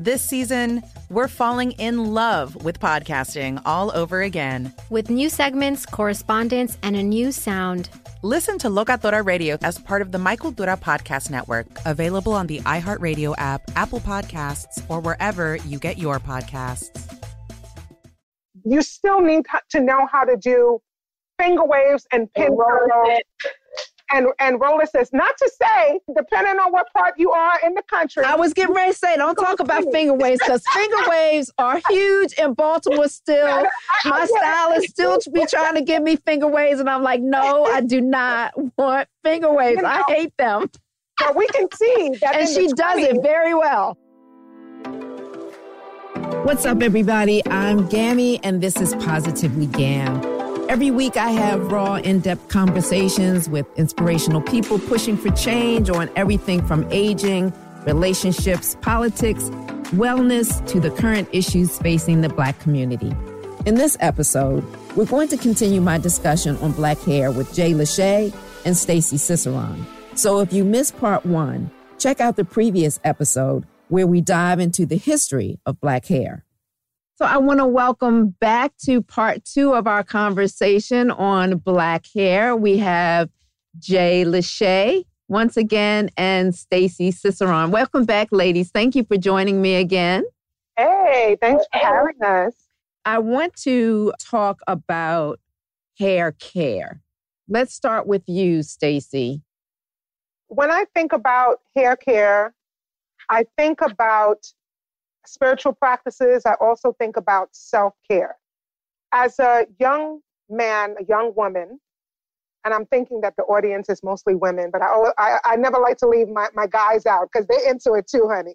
This season, we're falling in love with podcasting all over again. With new segments, correspondence, and a new sound. Listen to Locatora Radio as part of the My Cultura Podcast Network, available on the iHeartRadio app, Apple Podcasts, or wherever you get your podcasts. You still need to know how to do finger waves and pin and and Roller says, not to say, depending on what part you are in the country. I was getting ready to say, don't talk about finger waves because finger waves are huge in Baltimore still. My stylist still be trying to give me finger waves, and I'm like, no, I do not want finger waves. You know, I hate them. But we can see that, and she does it very well. What's up, everybody? I'm Gammy, and this is Positively Gam. Every week, I have raw, in depth conversations with inspirational people pushing for change on everything from aging, relationships, politics, wellness to the current issues facing the Black community. In this episode, we're going to continue my discussion on Black hair with Jay Lachey and Stacy Cicerone. So if you missed part one, check out the previous episode where we dive into the history of Black hair. So I want to welcome back to part two of our conversation on Black hair. We have Jay Lachey once again and Stacy Cicerone. Welcome back, ladies. Thank you for joining me again. Hey, thanks for having us. I want to talk about hair care. Let's start with you, Stacy. When I think about hair care, I think about spiritual practices, I also think about self care. As a young man, a young woman, and I'm thinking that the audience is mostly women, but I, I, I never like to leave my, my guys out because they're into it too, honey.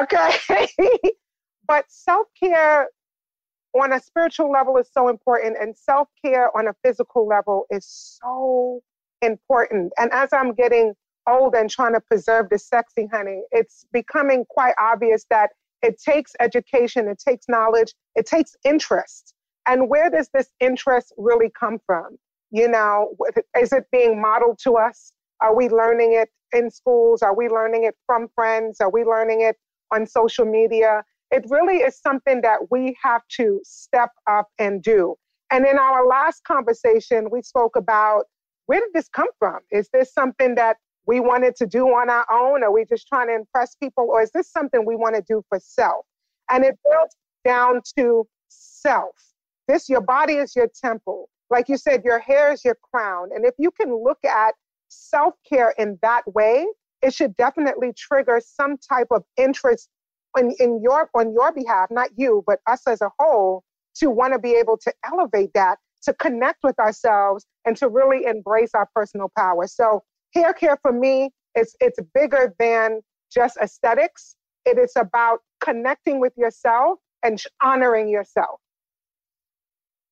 Okay. but self care on a spiritual level is so important, and self care on a physical level is so important. And as I'm getting old and trying to preserve the sexy, honey, it's becoming quite obvious that it takes education, it takes knowledge, it takes interest. And where does this interest really come from? You know, is it being modeled to us? Are we learning it in schools? Are we learning it from friends? Are we learning it on social media? It really is something that we have to step up and do. And in our last conversation, we spoke about where did this come from? Is this something that we wanted to do on our own? Are we just trying to impress people? Or is this something we want to do for self? And it boils down to self. This, your body is your temple. Like you said, your hair is your crown. And if you can look at self care in that way, it should definitely trigger some type of interest in, in your on your behalf, not you, but us as a whole, to want to be able to elevate that, to connect with ourselves, and to really embrace our personal power. So hair care for me is it's bigger than just aesthetics. It is about connecting with yourself and honoring yourself.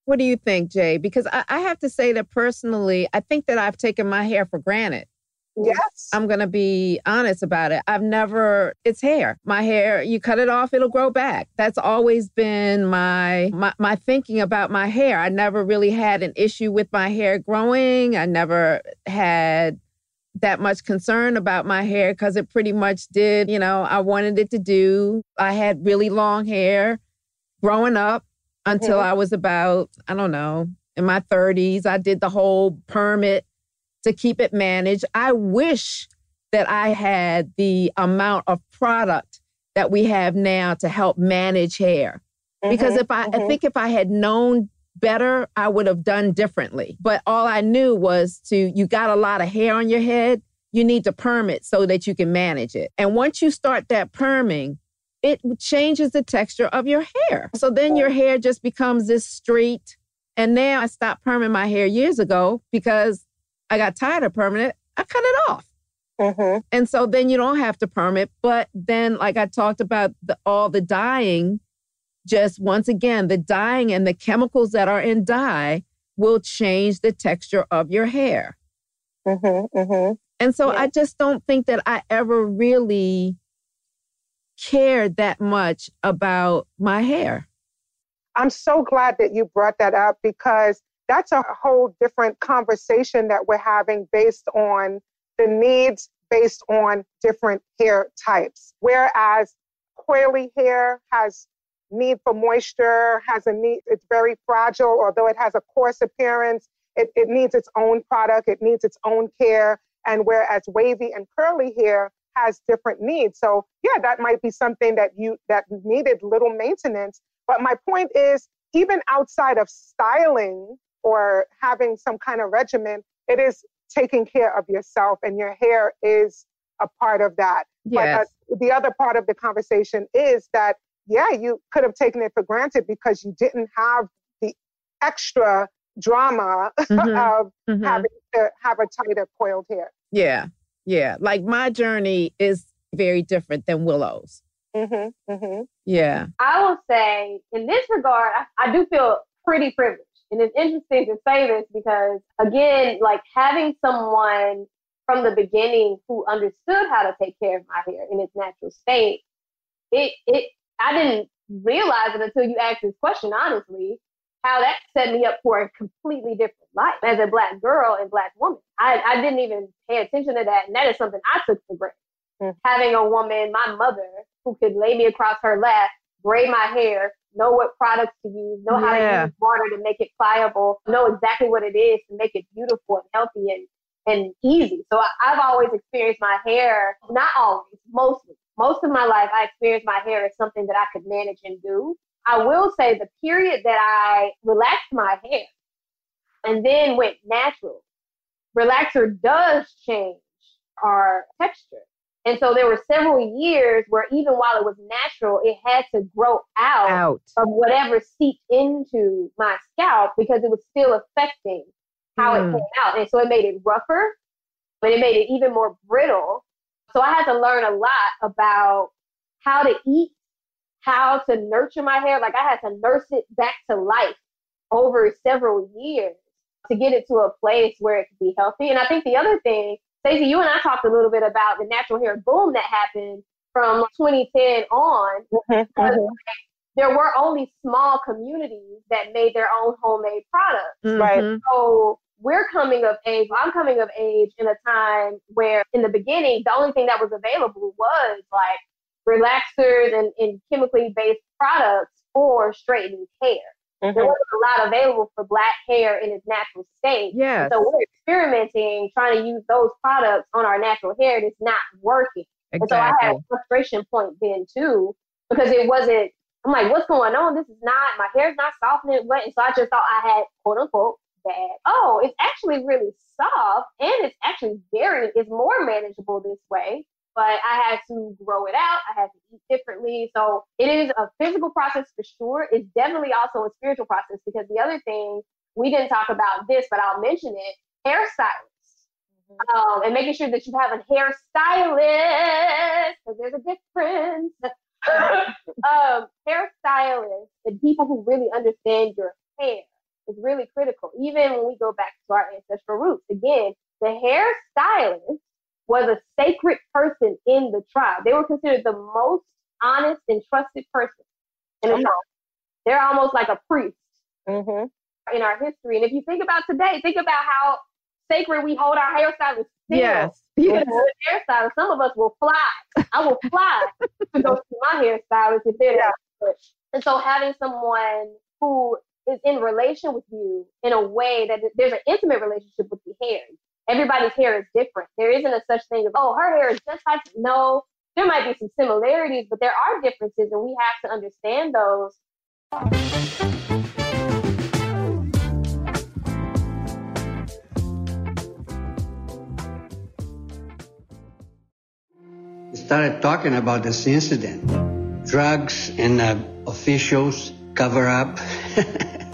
What do you think, Jay? Because I, I have to say that personally, I think that I've taken my hair for granted. Yes. I'm going to be honest about it. I've never, it's hair. My hair, you cut it off, it'll grow back. That's always been my, my, my thinking about my hair. I never really had an issue with my hair growing. I never had that much concern about my hair because it pretty much did, you know, I wanted it to do. I had really long hair growing up until mm-hmm. I was about, I don't know, in my 30s. I did the whole permit to keep it managed. I wish that I had the amount of product that we have now to help manage hair. Mm-hmm, because if I, mm-hmm. I think if I had known better, I would have done differently. But all I knew was to, you got a lot of hair on your head, you need to perm it so that you can manage it. And once you start that perming, it changes the texture of your hair. So then your hair just becomes this straight. And now I stopped perming my hair years ago because I got tired of permanent. I cut it off. Mm-hmm. And so then you don't have to perm it. But then, like I talked about, the, all the dyeing, just once again, the dyeing and the chemicals that are in dye will change the texture of your hair. Mm-hmm, mm-hmm. And so yeah. I just don't think that I ever really cared that much about my hair. I'm so glad that you brought that up because that's a whole different conversation that we're having based on the needs based on different hair types. Whereas coily hair has need for moisture, has a need, it's very fragile, although it has a coarse appearance, it, it needs its own product, it needs its own care. And whereas wavy and curly hair has different needs. So yeah, that might be something that you that needed little maintenance. But my point is, even outside of styling, or having some kind of regimen, it is taking care of yourself, and your hair is a part of that. Yes. But uh, the other part of the conversation is that, yeah, you could have taken it for granted because you didn't have the extra drama mm-hmm. of mm-hmm. having to have a tighter coiled hair. Yeah. Yeah. Like my journey is very different than Willow's. Mm-hmm. Mm-hmm. Yeah. I will say, in this regard, I, I do feel pretty privileged and it's interesting to say this because, again, like having someone from the beginning who understood how to take care of my hair in its natural state, it, it, I didn't realize it until you asked this question, honestly, how that set me up for a completely different life as a black girl and black woman. I, I didn't even pay attention to that. And that is something I took for granted. Mm-hmm. Having a woman, my mother, who could lay me across her lap, braid my hair, know what products to use, know how yeah. to use water to make it pliable, know exactly what it is to make it beautiful and healthy and, and easy. So I, I've always experienced my hair, not always, mostly. Most of my life, I experienced my hair as something that I could manage and do. I will say the period that I relaxed my hair and then went natural, relaxer does change our texture. And so there were several years where even while it was natural, it had to grow out, out. of whatever seeped into my scalp because it was still affecting how mm. it came out. And so it made it rougher, but it made it even more brittle. So I had to learn a lot about how to eat, how to nurture my hair. Like I had to nurse it back to life over several years to get it to a place where it could be healthy. And I think the other thing Stacey, you and I talked a little bit about the natural hair boom that happened from 2010 on. Mm-hmm, mm-hmm. There were only small communities that made their own homemade products. Mm-hmm. Right. So we're coming of age, I'm coming of age in a time where in the beginning, the only thing that was available was like relaxers and, and chemically based products for straightening hair. Mm-hmm. There wasn't a lot available for black hair in its natural state. Yeah. So we're experimenting, trying to use those products on our natural hair, and it's not working. Exactly. And so I had a frustration point then too, because it wasn't. I'm like, what's going on? This is not my hair's not softening wet, and so I just thought I had quote unquote bad. Oh, it's actually really soft, and it's actually very. It's more manageable this way but I had to grow it out. I had to eat differently. So it is a physical process for sure. It's definitely also a spiritual process because the other thing we didn't talk about this, but I'll mention it hairstylists. mm-hmm. um, and making sure that you have a hairstylist because there's a difference. um, hairstylist and people who really understand your hair is really critical. Even when we go back to our ancestral roots, again, the hairstylist was a sacred person in the tribe. They were considered the most honest and trusted person in the tribe. They're almost like a priest mm-hmm. in our history. And if you think about today, think about how sacred we hold our hairstylists. Yes. Yes. hairstylist, some of us will fly. I will fly to go see my hairstylist if they're yeah. And so having someone who is in relation with you in a way that there's an intimate relationship with the hair. Everybody's hair is different. There isn't a such thing as, oh, her hair is just like, no, there might be some similarities, but there are differences and we have to understand those. started talking about this incident. Drugs and uh, officials cover up.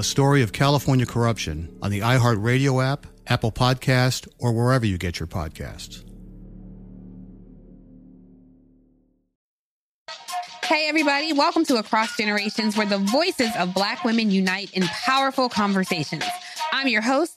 a story of California corruption on the iHeartRadio app, Apple Podcast, or wherever you get your podcasts. Hey, everybody, welcome to Across Generations, where the voices of Black women unite in powerful conversations. I'm your host,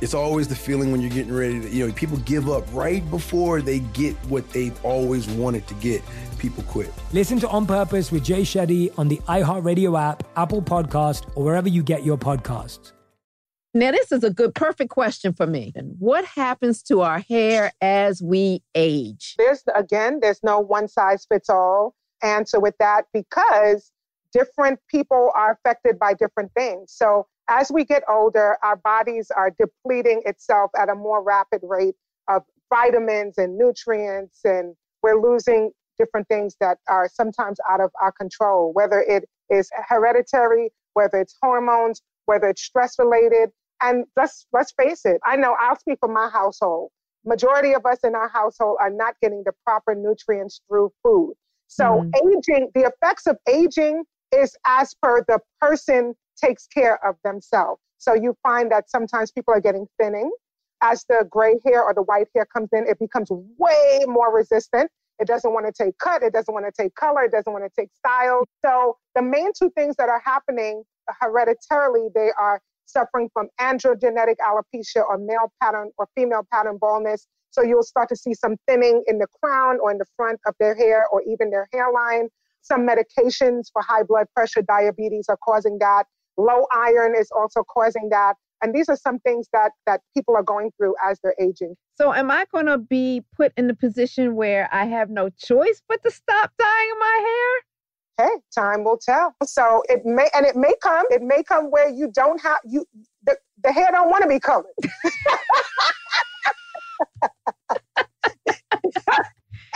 It's always the feeling when you're getting ready to, you know, people give up right before they get what they've always wanted to get. People quit. Listen to On Purpose with Jay Shetty on the iHeartRadio app, Apple Podcast, or wherever you get your podcasts. Now, this is a good, perfect question for me. What happens to our hair as we age? There's, again, there's no one size fits all answer with that because different people are affected by different things. So as we get older, our bodies are depleting itself at a more rapid rate of vitamins and nutrients, and we're losing different things that are sometimes out of our control, whether it is hereditary, whether it's hormones, whether it's stress related. And let's let's face it, I know I'll speak for my household. Majority of us in our household are not getting the proper nutrients through food. So mm-hmm. aging, the effects of aging is as per the person takes care of themselves. So you find that sometimes people are getting thinning. As the gray hair or the white hair comes in, it becomes way more resistant. It doesn't want to take cut. It doesn't want to take color. It doesn't want to take style. So the main two things that are happening hereditarily, they are suffering from androgenetic alopecia or male pattern or female pattern baldness. So you'll start to see some thinning in the crown or in the front of their hair or even their hairline. Some medications for high blood pressure, diabetes are causing that. Low iron is also causing that. And these are some things that that people are going through as they're aging. So am I going to be put in the position where I have no choice but to stop dyeing my hair? Hey, time will tell. So it may and it may come, it may come where you don't have you the, the hair don't want to be colored.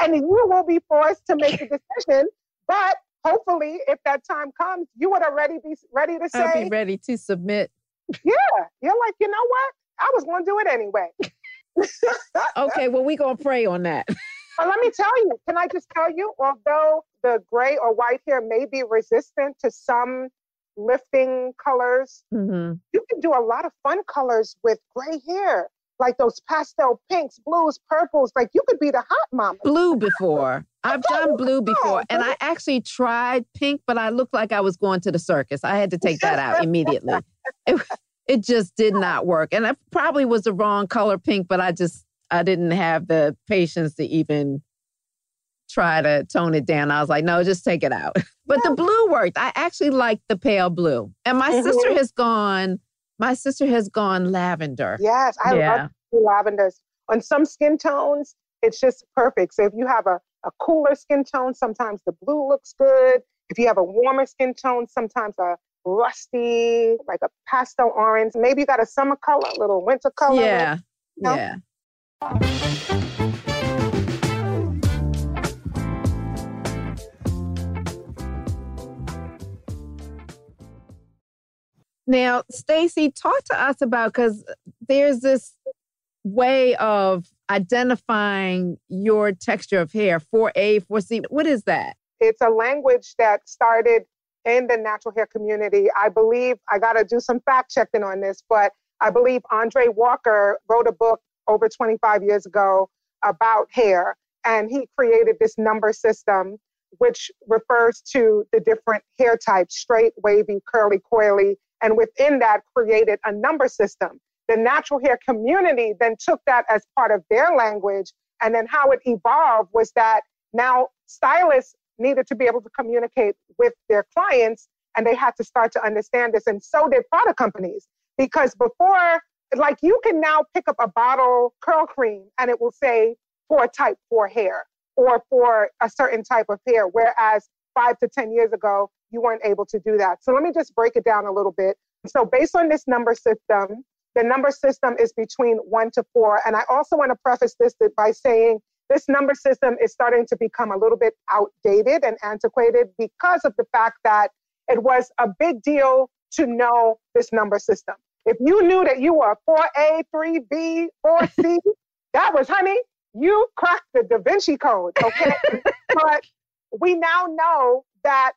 and you will be forced to make a decision, but hopefully if that time comes, you would already be ready to say I'll be ready to submit yeah. You're like, you know what? I was going to do it anyway. okay, well, we're going to pray on that. but let me tell you, can I just tell you, although the gray or white hair may be resistant to some lifting colors, mm-hmm. you can do a lot of fun colors with gray hair. Like those pastel pinks, blues, purples. Like you could be the hot mama. Blue before. I've done blue before. And I actually tried pink, but I looked like I was going to the circus. I had to take that out immediately it, it just did not work. And it probably was the wrong color pink, but I just, I didn't have the patience to even try to tone it down. I was like, no, just take it out. But the blue worked. I actually like the pale blue. And my mm-hmm. sister has gone, my sister has gone lavender. Yes, I yeah. love lavenders. On some skin tones, it's just perfect. So if you have a, a cooler skin tone, sometimes the blue looks good. If you have a warmer skin tone, sometimes a rusty, like a pastel orange. Maybe you got a summer color, a little winter color. Yeah. You know? Yeah. Now, Stacy, talk to us about because there's this way of identifying your texture of hair 4A, 4C. What is that? It's a language that started in the natural hair community. I believe I got to do some fact checking on this, but I believe Andre Walker wrote a book over 25 years ago about hair, and he created this number system, which refers to the different hair types straight, wavy, curly, coily, and within that created a number system. The natural hair community then took that as part of their language, and then how it evolved was that now stylists needed to be able to communicate with their clients and they had to start to understand this and so did product companies because before like you can now pick up a bottle curl cream and it will say for type 4 hair or for a certain type of hair whereas 5 to 10 years ago you weren't able to do that so let me just break it down a little bit so based on this number system the number system is between 1 to 4 and i also want to preface this by saying this number system is starting to become a little bit outdated and antiquated because of the fact that it was a big deal to know this number system. If you knew that you were 4A, 3B, 4C, that was, honey, you cracked the Da Vinci Code, okay? but we now know that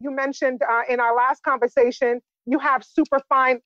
you mentioned uh, in our last conversation, you have super fine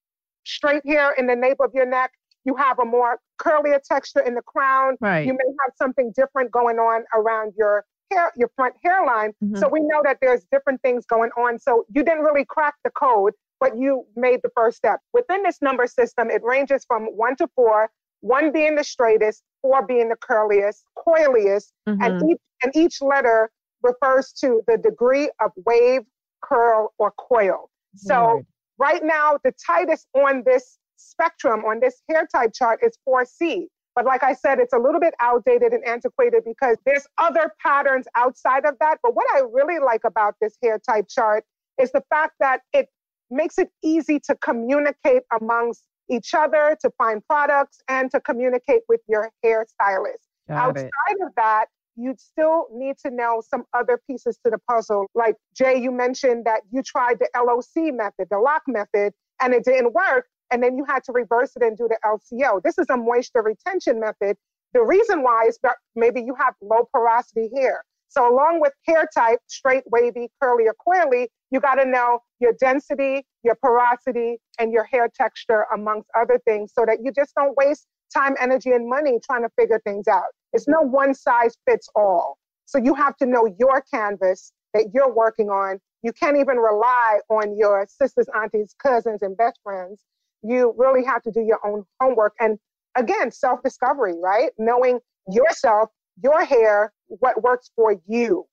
straight hair in the nape of your neck you have a more curlier texture in the crown. Right. You may have something different going on around your hair, your front hairline. Mm-hmm. So we know that there's different things going on. So you didn't really crack the code, but you made the first step. Within this number system, it ranges from one to four, one being the straightest, four being the curliest, coiliest, mm-hmm. and, each, and each letter refers to the degree of wave, curl, or coil. So right. now, the tightest on this spectrum, on this hair type chart, is 4C. But like I said, it's a little bit outdated and antiquated because there's other patterns outside of that. But what I really like about this hair type chart is the fact that it makes it easy to communicate amongst each other, to find products, and to communicate with your hairstylist. Outside it. of that, you'd still need to know some other pieces to the puzzle. Like Jay, you mentioned that you tried the LOC method, the lock method, and it didn't work. And then you had to reverse it and do the LCO. This is a moisture retention method. The reason why is that maybe you have low porosity hair. So, along with hair type, straight, wavy, curly, or coily, you got to know your density, your porosity, and your hair texture, amongst other things, so that you just don't waste time, energy, and money trying to figure things out. It's no one size fits all. So, you have to know your canvas that you're working on. You can't even rely on your sisters, aunties, cousins, and best friends. You really have to do your own homework. And again, self discovery, right? Knowing yourself your hair what works for you.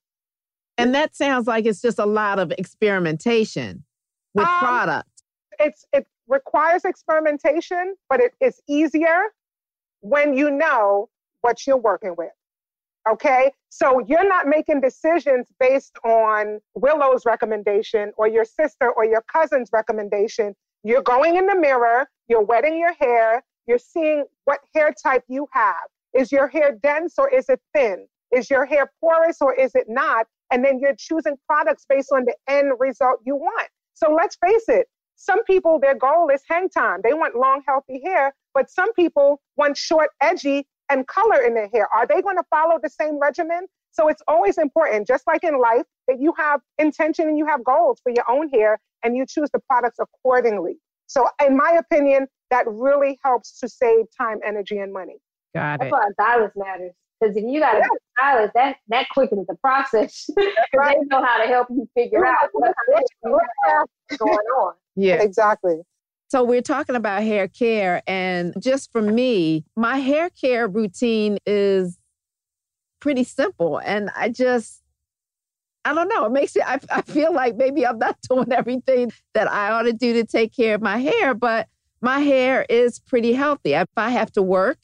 And that sounds like it's just a lot of experimentation with um, product. It's it requires experimentation, but it is easier when you know what you're working with. Okay? So you're not making decisions based on Willow's recommendation or your sister or your cousin's recommendation. You're going in the mirror, you're wetting your hair, you're seeing what hair type you have. Is your hair dense or is it thin? Is your hair porous or is it not? And then you're choosing products based on the end result you want. So let's face it, some people, their goal is hang time. They want long, healthy hair, but some people want short, edgy, and color in their hair. Are they going to follow the same regimen? So it's always important, just like in life, that you have intention and you have goals for your own hair and you choose the products accordingly. So, in my opinion, that really helps to save time, energy, and money. Got That's it. why stylist matters. Because if you got a good stylist, that that quickens the process. right. they know how to help you figure out what's going on. Yeah, exactly. So we're talking about hair care, and just for me, my hair care routine is pretty simple, and I just. I don't know. It makes me, I, I feel like maybe I'm not doing everything that I ought to do to take care of my hair, but my hair is pretty healthy. If I have to work,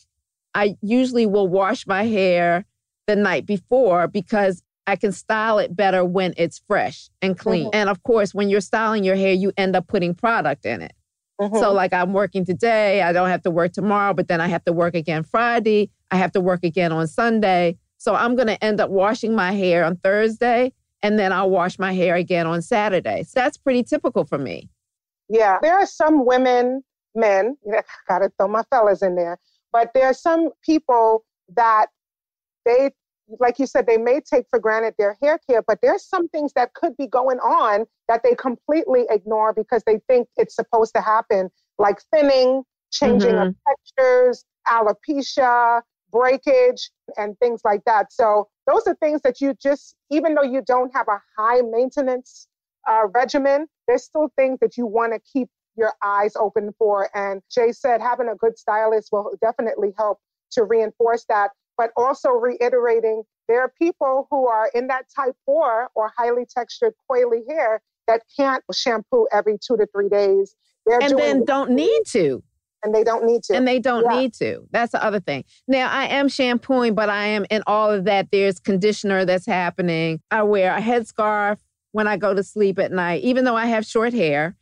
I usually will wash my hair the night before because I can style it better when it's fresh and clean. Mm-hmm. And of course, when you're styling your hair, you end up putting product in it. Mm-hmm. So, like, I'm working today, I don't have to work tomorrow, but then I have to work again Friday. I have to work again on Sunday. So, I'm going to end up washing my hair on Thursday and then I'll wash my hair again on Saturday. So, that's pretty typical for me. Yeah. There are some women, men, you know, gotta throw my fellas in there, but there are some people that they, like you said, they may take for granted their hair care, but there's some things that could be going on that they completely ignore because they think it's supposed to happen, like thinning, changing mm-hmm. of textures, alopecia, breakage, and things like that. So those are things that you just, even though you don't have a high maintenance uh, regimen, there's still things that you want to keep your eyes open for. And Jay said having a good stylist will definitely help to reinforce that, but also reiterating there are people who are in that type four or highly textured coily hair that can't shampoo every two to three days. They're and then don't need to. And they don't need to. And they don't yeah. need to. That's the other thing. Now, I am shampooing, but I am in all of that. There's conditioner that's happening. I wear a headscarf when I go to sleep at night, even though I have short hair.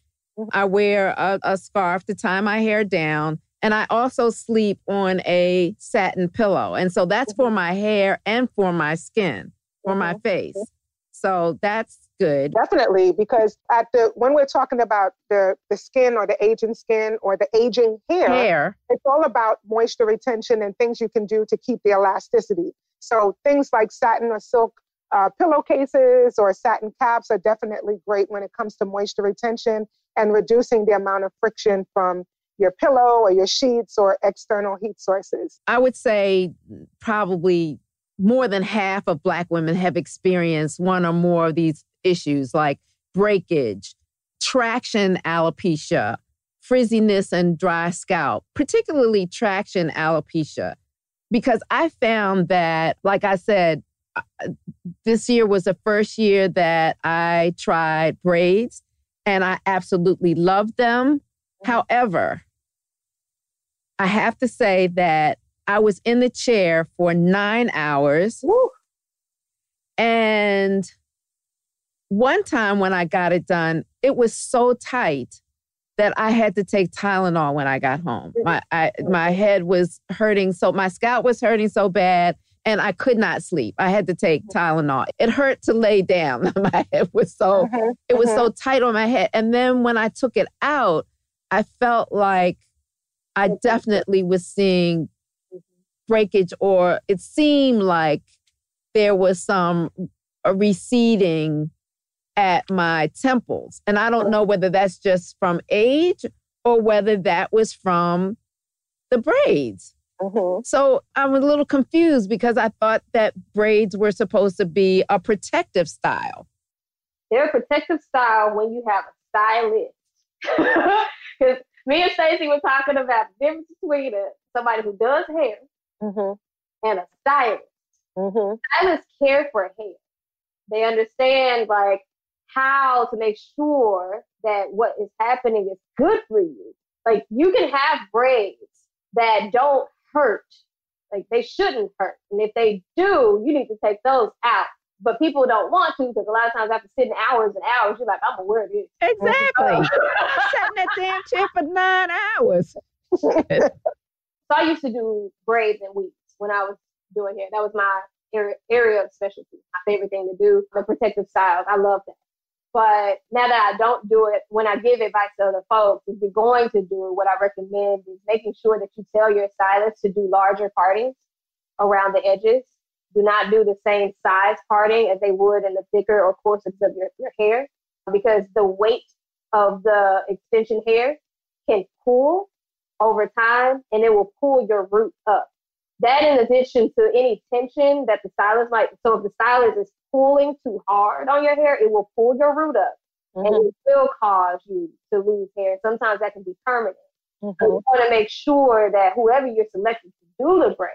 I wear a, a scarf to tie my hair down. And I also sleep on a satin pillow. And so that's for mm-hmm. my hair and for my skin, for my mm-hmm. face. So that's good. Definitely, because at the when we're talking about the the skin or the aging skin or the aging hair, hair, it's all about moisture retention and things you can do to keep the elasticity. So things like satin or silk uh, pillowcases or satin caps are definitely great when it comes to moisture retention and reducing the amount of friction from your pillow or your sheets or external heat sources. I would say probably more than half of Black women have experienced one or more of these issues like breakage, traction alopecia, frizziness, and dry scalp, particularly traction alopecia, because I found that, like I said, uh, this year was the first year that I tried braids and I absolutely loved them. However, I have to say that I was in the chair for nine hours. Woo. And one time when I got it done, it was so tight that I had to take Tylenol when I got home. My I, my head was hurting so my scalp was hurting so bad and I could not sleep. I had to take Tylenol. It hurt to lay down. my head was so Mhm, it was so mhm. tight on my head. And then when I took it out, I felt like I definitely was seeing breakage or it seemed like there was some a receding at my temples. And I don't know whether that's just from age or whether that was from the braids. Mm-hmm. So I'm a little confused because I thought that braids were supposed to be a protective style. They're a protective style when you have a stylist. Because me and Stacey were talking about the difference between a, somebody who does hair mm-hmm. and a stylist. Mm-hmm. Stylists care for hair. They understand like how to make sure that what is happening is good for you. Like you can have braids that don't hurt. Like they shouldn't hurt. And if they do, you need to take those out. But people don't want to because a lot of times after sitting hours and hours, you're like, I'm gonna wear this. Exactly. I'm sat in that damn chair for nine hours. So I used to do braids and weaves when I was doing hair. That was my area, area of specialty. My favorite thing to do, the protective styles. I love that. But now that I don't do it, when I give advice to other folks, if you're going to do it, what I recommend is making sure that you tell your stylist to do larger partings around the edges. Do not do the same size parting as they would in the thicker or coarser of your, your hair because the weight of the extension hair can pull over time and it will pull your root up. That in addition to any tension that the stylist might, so if the stylist is pulling too hard on your hair, it will pull your root up and mm-hmm. it will cause you to lose hair. Sometimes that can be permanent. So mm-hmm. you want to make sure that whoever you're selecting to do the braid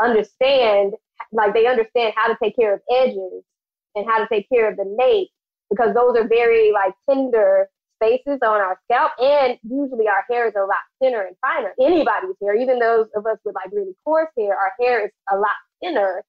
understand, like they understand how to take care of edges and how to take care of the nape because those are very like tender spaces on our scalp and usually our hair is a lot thinner and finer. Anybody's hair, even those of us with like really coarse hair, our hair is a lot thinner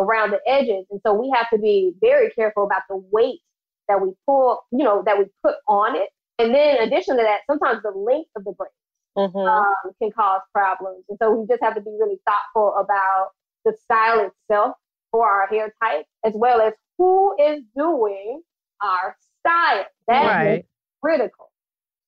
around the edges. And so we have to be very careful about the weight that we pull, you know, that we put on it. And then in addition to that, sometimes the length of the braids um, can cause problems. And so we just have to be really thoughtful about the style itself for our hair type, as well as who is doing our style. That is Right. critical.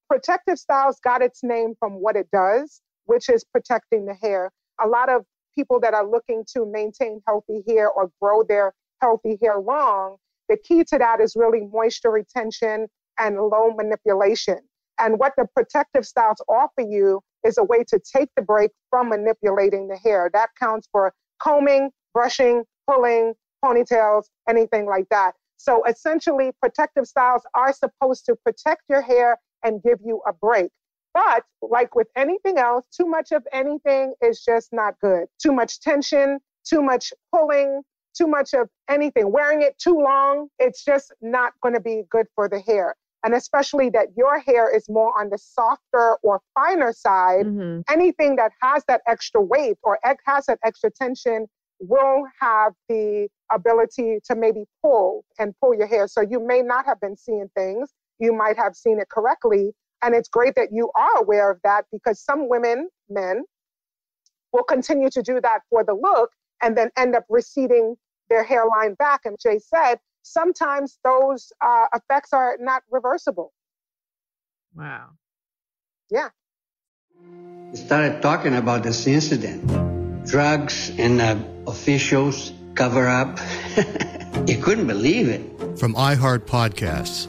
Protective styles got its name from what it does, which is protecting the hair. A lot of people that are looking to maintain healthy hair or grow their healthy hair long, the key to that is really moisture retention and low manipulation. And what the protective styles offer you is a way to take the break from manipulating the hair. That counts for combing, brushing, pulling, ponytails, anything like that. So essentially, protective styles are supposed to protect your hair and give you a break. But like with anything else, too much of anything is just not good. Too much tension, too much pulling, too much of anything. Wearing it too long, it's just not going to be good for the hair. And especially that your hair is more on the softer or finer side, mm-hmm. anything that has that extra weight or has that extra tension will have the ability to maybe pull and pull your hair. So you may not have been seeing things. You might have seen it correctly. And it's great that you are aware of that because some women, men, will continue to do that for the look and then end up receding their hairline back. And Jay said, sometimes those uh, effects are not reversible. Wow. Yeah. We started talking about this incident. Drugs and uh, officials cover up. you couldn't believe it. From iHeart Podcasts.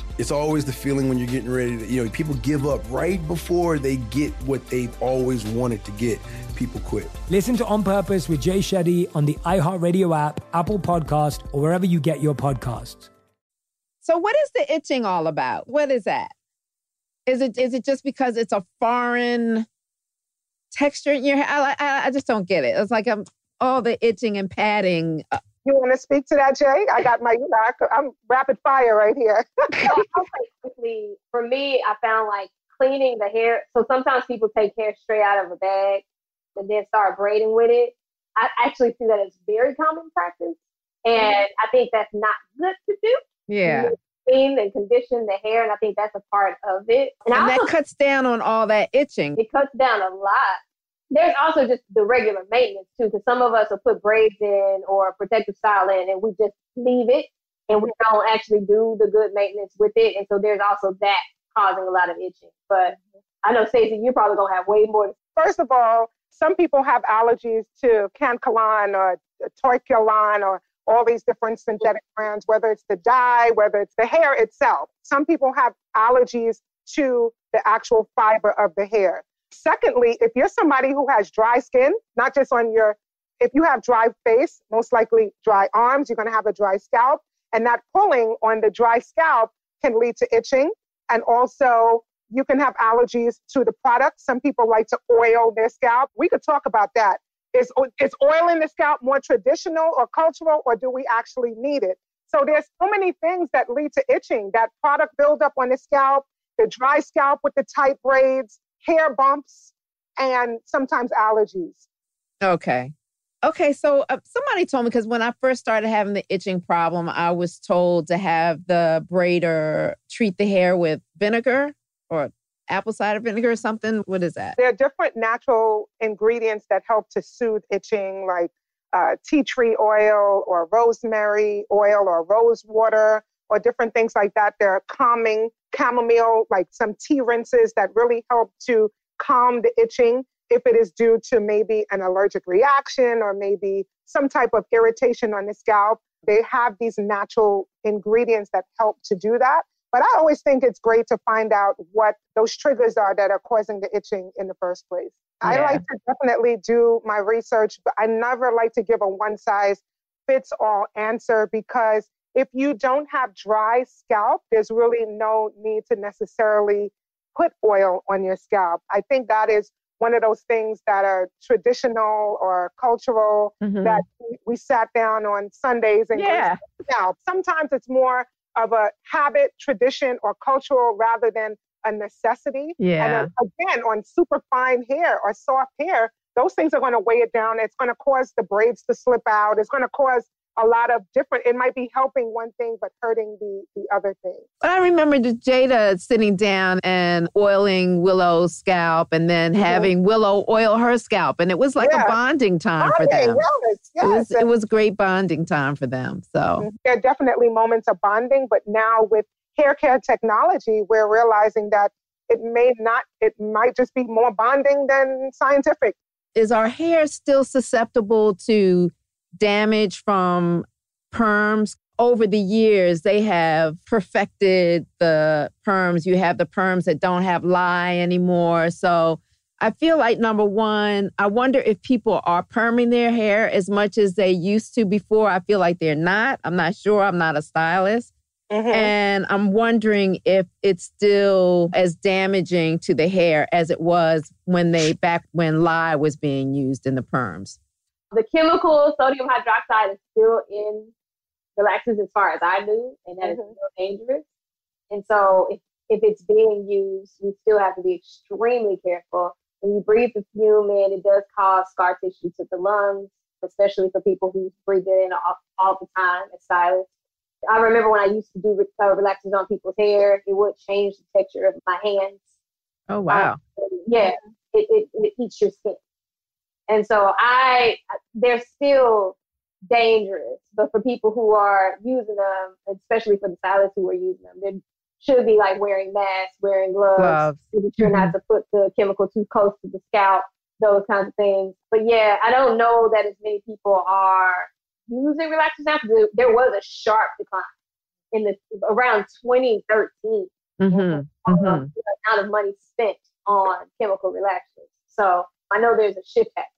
It's always the feeling when you're getting ready to, you know, people give up right before they get what they've always wanted to get people quit. Listen to On Purpose with Jay Shetty on the iHeartRadio app, Apple Podcast, or wherever you get your podcasts. So, what is the itching all about? What is that? Is it is it just because it's a foreign texture in your hair? I, I, I just don't get it. It's like I'm all the itching and padding. Uh, You want to speak to that, Jay? I got my, you know, I'm rapid fire right here. quickly, for me, I found like cleaning the hair. So sometimes people take hair straight out of a bag and then start braiding with it. I actually see that as very common practice. And I think that's not good to do. Yeah. Clean and condition the hair, and I think that's a part of it. And, and that cuts down on all that itching. It cuts down a lot. There's also just the regular maintenance too, because some of us will put braids in or protective style in, and we just leave it, and we don't actually do the good maintenance with it. And so there's also that causing a lot of itching. But I know, Stacey, you're probably gonna have way more. First of all, some people have allergies to Kanekalon or Toyokalon or all these different synthetic brands, whether it's the dye, whether it's the hair itself. Some people have allergies to the actual fiber of the hair. Secondly, if you're somebody who has dry skin, not just on your, if you have dry face, most likely dry arms, you're going to have a dry scalp. And that pulling on the dry scalp can lead to itching. And also, you can have allergies to the product. Some people like to oil their scalp. We could talk about that. Is, is oiling the scalp more traditional or cultural, or do we actually need it? So there's so many things that lead to itching. That product buildup on the scalp, the dry scalp with the tight braids, hair bumps, and sometimes allergies. Okay. Okay, so uh, somebody told me because when I first started having the itching problem, I was told to have the braider treat the hair with vinegar or apple cider vinegar or something. What is that? There are different natural ingredients that help to soothe itching, like uh, tea tree oil or rosemary oil or rose water or different things like that. There are calming chamomile, like some tea rinses that really help to calm the itching if it is due to maybe an allergic reaction or maybe some type of irritation on the scalp. They have these natural ingredients that help to do that. But I always think it's great to find out what those triggers are that are causing the itching in the first place. Yeah. I like to definitely do my research, but I never like to give a one size fits all answer because if you don't have dry scalp, there's really no need to necessarily put oil on your scalp. I think that is one of those things that are traditional or cultural mm-hmm. that we sat down on Sundays and yeah. Now, sometimes it's more of a habit, tradition, or cultural rather than a necessity. Yeah. And again, on super fine hair or soft hair, those things are going to weigh it down. It's going to cause the braids to slip out. It's going to cause a lot of different it might be helping one thing but hurting the the other thing but i remember jada sitting down and oiling willow's scalp and then mm-hmm. having willow oil her scalp and it was like yeah. a bonding time bonding, for them yes, yes. It, was, it was great bonding time for them so mm-hmm. there are definitely moments of bonding but now with hair care technology we're realizing that it may not it might just be more bonding than scientific is our hair still susceptible to damage from perms. Over the years, they have perfected the perms. You have the perms that don't have lye anymore. So I feel like number one, I wonder if people are perming their hair as much as they used to before. I feel like they're not. I'm not sure. I'm not a stylist. Mm-hmm. And I'm wondering if it's still as damaging to the hair as it was when they back when lye was being used in the perms the chemical sodium hydroxide is still in relaxers as far as I knew, and that mm-hmm. is still dangerous. And so if, if it's being used, we still have to be extremely careful. When you breathe the fume in, it does cause scar tissue to the lungs, especially for people who breathe it in all, all the time as stylists. I remember when I used to do uh, relaxers on people's hair, it would change the texture of my hands. Oh, wow. Um, yeah, it, it, it eats your skin. And so I, they're still dangerous, but for people who are using them, especially for the stylists who are using them, they should be like wearing masks, wearing gloves, gloves. making sure mm-hmm. not to put the chemical too close to the scalp, those kinds of things. But yeah, I don't know that as many people are using relaxers now there was a sharp decline in the around 2013. Mm-hmm. Mm-hmm. The amount of money spent on chemical relaxers. So I know there's a shift happening.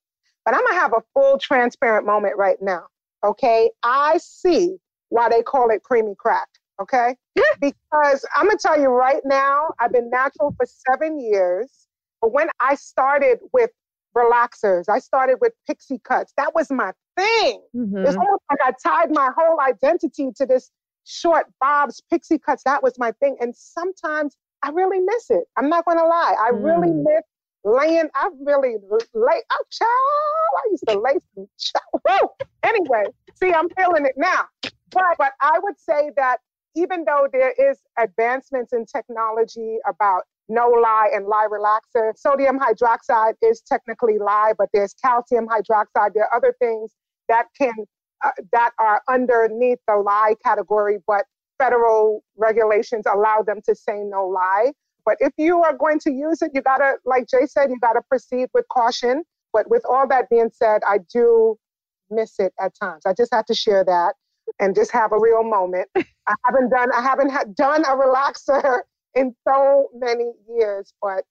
But I'm going to have a full transparent moment right now. Okay. I see why they call it creamy crack. Okay. because I'm going to tell you right now, I've been natural for seven years. But when I started with relaxers, I started with pixie cuts. That was my thing. Mm-hmm. It's almost like I tied my whole identity to this short bobs, pixie cuts. That was my thing. And sometimes I really miss it. I'm not going to lie. I mm. really miss laying. I really lay. Oh, child, I used to lay some. Child. Anyway, see, I'm feeling it now. But but I would say that even though there is advancements in technology about no lye and lye relaxer, sodium hydroxide is technically lye, but there's calcium hydroxide. There are other things that can uh, that are underneath the lye category, but federal regulations allow them to say no lye. But if you are going to use it, you gotta, like Jay said, you gotta proceed with caution. But with all that being said, I do miss it at times. I just have to share that and just have a real moment. I haven't done, I haven't done a relaxer in so many years, but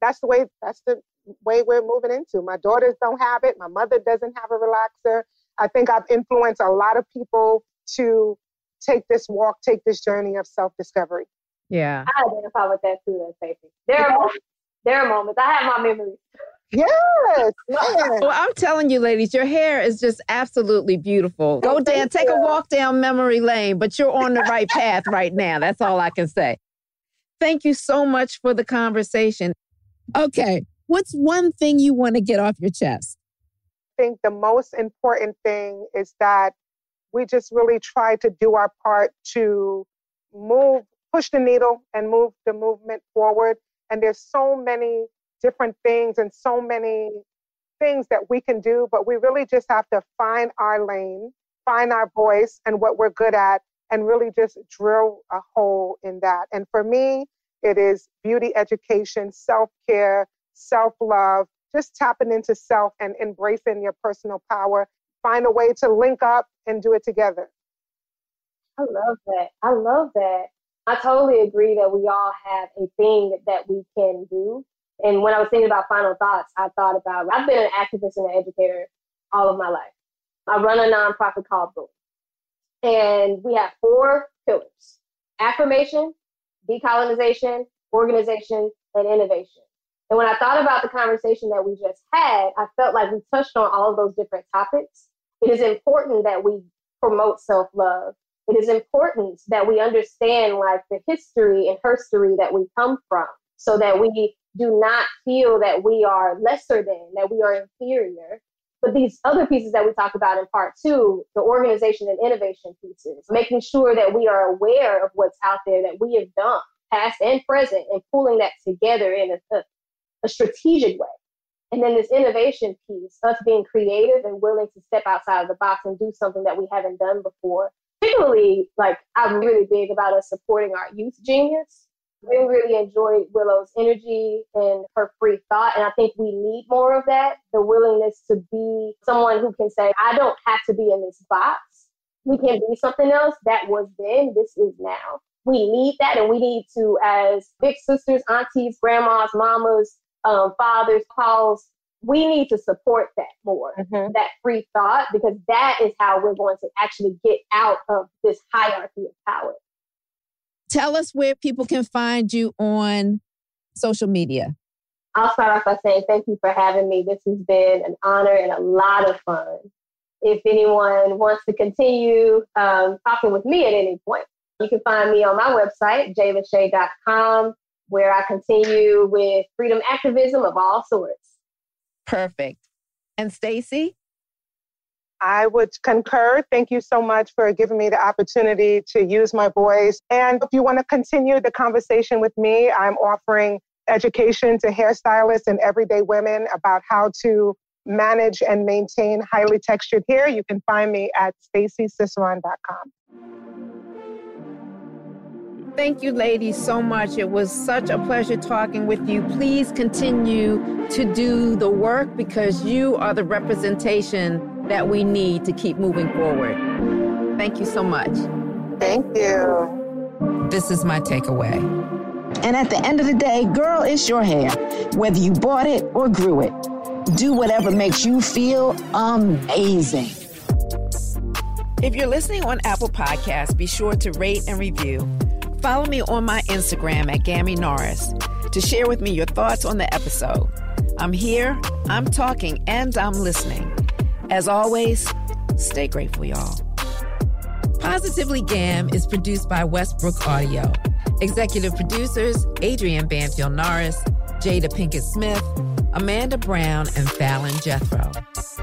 that's the way that's the way we're moving into. My daughters don't have it. My mother doesn't have a relaxer. I think I've influenced a lot of people to take this walk, take this journey of self discovery. Yeah. I identify with that too, Stacey. There are moments. There are moments. I have my memories. Yes. Well, I'm telling you, ladies, your hair is just absolutely beautiful. Go oh, down, take a walk down memory lane, but you're on the right path right now. That's all I can say. Thank you so much for the conversation. Okay. What's one thing you want to get off your chest? I think the most important thing is that we just really try to do our part to move, push the needle and move the movement forward. And there's so many different things and so many things that we can do, but we really just have to find our lane, find our voice and what we're good at, and really just drill a hole in that. And for me, it is beauty education, self care, self love, just tapping into self and embracing your personal power. Find a way to link up and do it together. I love that. I love that. I totally agree that we all have a thing that we can do. And when I was thinking about final thoughts, I thought about I've been an activist and an educator all of my life. I run a nonprofit called Boom. And we have four pillars affirmation, decolonization, organization, and innovation. And when I thought about the conversation that we just had, I felt like we touched on all of those different topics. It is important that we promote self love. It is important that we understand like the history and herstory that we come from so that we do not feel that we are lesser than, that we are inferior. But these other pieces that we talk about in part two, the organization and innovation pieces, making sure that we are aware of what's out there that we have done, past and present, and pulling that together in a, a, a strategic way. And then this innovation piece, us being creative and willing to step outside of the box and do something that we haven't done before. Particularly, like I'm really big about us supporting our youth genius We really enjoyed Willow's energy and her free thought. And I think we need more of that the willingness to be someone who can say, I don't have to be in this box. We can be something else. That was then, this is now. We need that, and we need to, as big sisters, aunties, grandmas, mamas, um, fathers, Pauls, we need to support that more, mm-hmm. that free thought, because that is how we're going to actually get out of this hierarchy of power. Tell us where people can find you on social media. I'll start off by saying thank you for having me. This has been an honor and a lot of fun. If anyone wants to continue um, talking with me at any point, you can find me on my website, jaylashea.com, where I continue with freedom activism of all sorts. Perfect. And Stacey? I would concur. Thank you so much for giving me the opportunity to use my voice. And if you want to continue the conversation with me, I'm offering education to hairstylists and everyday women about how to manage and maintain highly textured hair. You can find me at staceyciceron.com. Thank you, ladies, so much. It was such a pleasure talking with you. Please continue to do the work because you are the representation that we need to keep moving forward. Thank you so much. Thank you. This is my takeaway. And at the end of the day, girl, it's your hair, whether you bought it or grew it. Do whatever makes you feel amazing. If you're listening on Apple Podcasts, be sure to rate and review. Follow me on my Instagram at Gammy Norris to share with me your thoughts on the episode. I'm here, I'm talking, and I'm listening. As always, stay grateful, y'all. Positively Gam is produced by Westbrook Audio. Executive producers Adrienne Banfield Norris, Jada Pinkett Smith, Amanda Brown, and Fallon Jethro.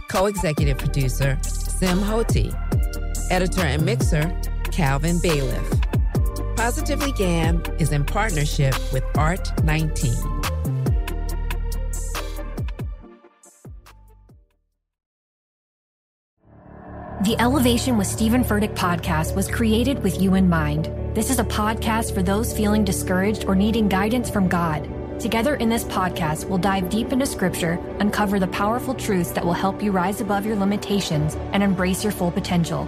Co executive producer Sim Hoti. Editor and mixer Calvin Bailiff. Positively Gam is in partnership with Art 19. The Elevation with Steven Furtick podcast was created with you in mind. This is a podcast for those feeling discouraged or needing guidance from God. Together in this podcast, we'll dive deep into scripture, uncover the powerful truths that will help you rise above your limitations and embrace your full potential.